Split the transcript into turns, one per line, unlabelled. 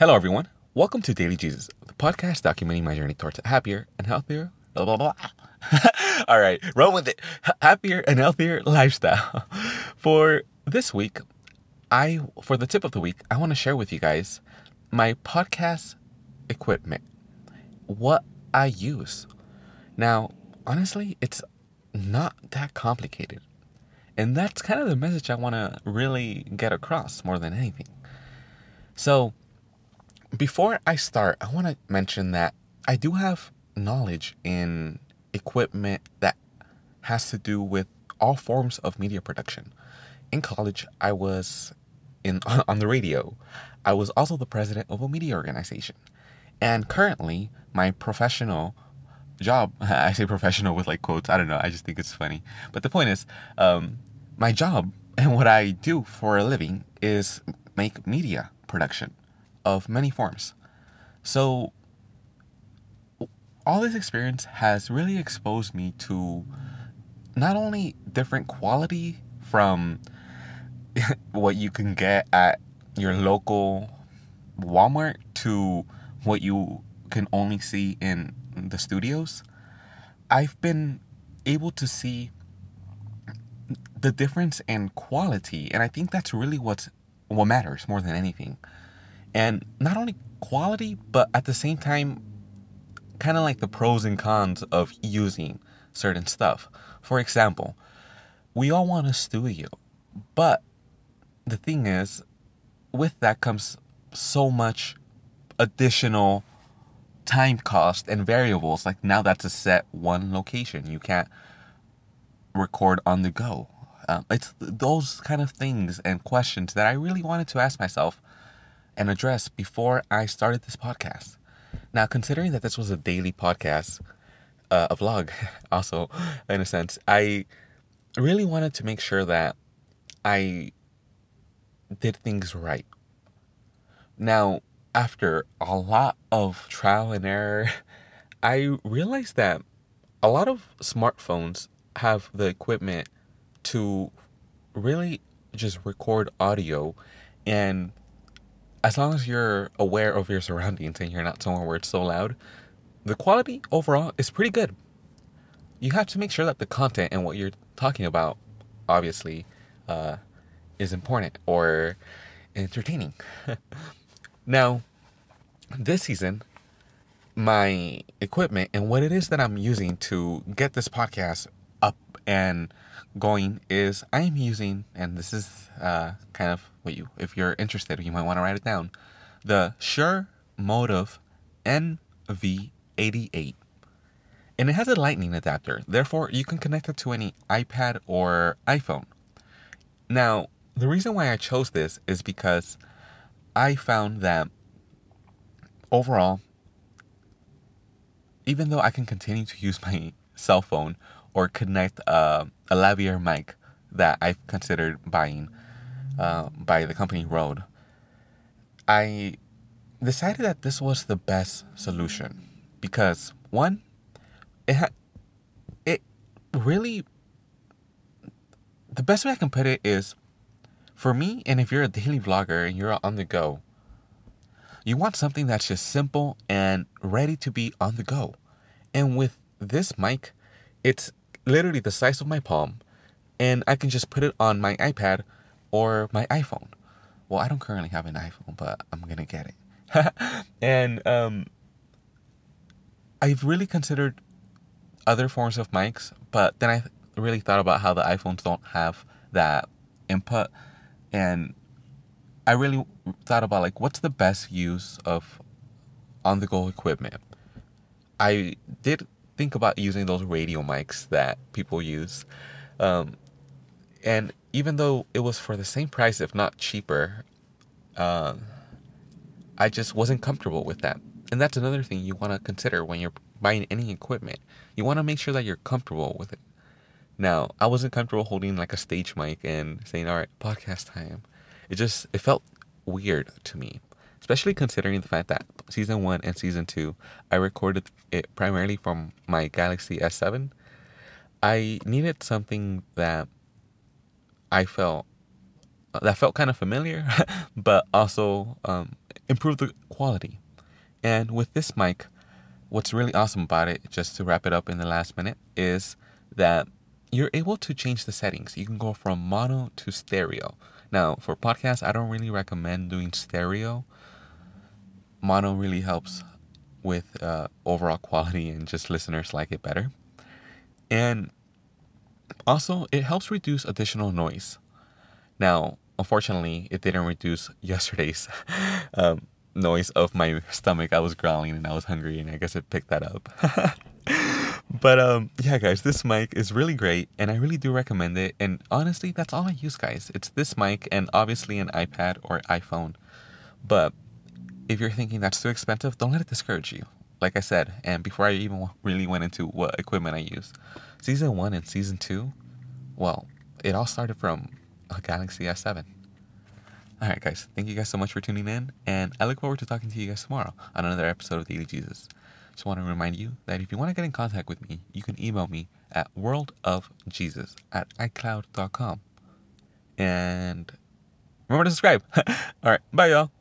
Hello, everyone. Welcome to Daily Jesus, the podcast documenting my journey towards a happier and healthier. Blah, blah, blah. All right, run with it. Happier and healthier lifestyle. For this week, I for the tip of the week, I want to share with you guys my podcast equipment, what I use. Now, honestly, it's not that complicated. And that's kind of the message I want to really get across more than anything. So, before I start, I want to mention that I do have knowledge in equipment that has to do with all forms of media production. In college, I was in on the radio. I was also the president of a media organization. And currently, my professional job, I say professional with like quotes, I don't know, I just think it's funny. But the point is, um, my job and what I do for a living is make media production of many forms. So, all this experience has really exposed me to not only different quality from what you can get at your local Walmart to what you can only see in the studios, I've been able to see the difference in quality, and I think that's really what's what matters more than anything. And not only quality, but at the same time, kind of like the pros and cons of using certain stuff. For example, we all want a studio, but the thing is, with that comes so much additional time cost and variables. Like now that's a set one location. You can't record on the go. Um, it's those kind of things and questions that I really wanted to ask myself and address before I started this podcast. Now, considering that this was a daily podcast, uh, a vlog, also in a sense, I really wanted to make sure that I did things right. Now, after a lot of trial and error, I realized that a lot of smartphones have the equipment to really just record audio and as long as you're aware of your surroundings and you're not somewhere where it's so loud, the quality overall is pretty good. You have to make sure that the content and what you're talking about, obviously, uh, is important or entertaining. now, this season, my equipment and what it is that I'm using to get this podcast up and going is I am using, and this is uh, kind of what you, if you're interested, you might want to write it down, the Shure Motiv MV88. And it has a lightning adapter, therefore, you can connect it to any iPad or iPhone. Now, the reason why I chose this is because I found that overall, even though I can continue to use my cell phone or connect uh, a lavalier mic that I've considered buying uh, by the company Rode, I decided that this was the best solution because one, it ha- it really the best way I can put it is for me, and if you're a daily vlogger and you're on the go, you want something that's just simple and ready to be on the go. And with this mic, it's literally the size of my palm, and I can just put it on my iPad or my iPhone. Well, I don't currently have an iPhone, but I'm gonna get it. and um, I've really considered other forms of mics, but then I really thought about how the iPhones don't have that input, and I really thought about like what's the best use of on the go equipment. I did think about using those radio mics that people use. Um, and even though it was for the same price, if not cheaper, uh, I just wasn't comfortable with that. And that's another thing you want to consider when you're buying any equipment. You want to make sure that you're comfortable with it. Now, I wasn't comfortable holding like a stage mic and saying, "All right, podcast time." It just it felt weird to me especially considering the fact that season one and season two, I recorded it primarily from my Galaxy S7. I needed something that I felt that felt kind of familiar, but also um, improve the quality. And with this mic, what's really awesome about it, just to wrap it up in the last minute, is that you're able to change the settings. You can go from mono to stereo. Now, for podcasts, I don't really recommend doing stereo. Mono really helps with uh, overall quality and just listeners like it better. And also, it helps reduce additional noise. Now, unfortunately, it didn't reduce yesterday's um, noise of my stomach. I was growling and I was hungry, and I guess it picked that up. but um, yeah, guys, this mic is really great, and I really do recommend it. And honestly, that's all I use, guys. It's this mic and obviously an iPad or iPhone. But if you're thinking that's too expensive, don't let it discourage you. Like I said, and before I even really went into what equipment I use, season one and season two, well, it all started from a Galaxy S7. All right, guys. Thank you guys so much for tuning in, and I look forward to talking to you guys tomorrow on another episode of Daily Jesus. Just want to remind you that if you want to get in contact with me, you can email me at worldofjesus at icloud.com. And remember to subscribe. All right, bye, y'all.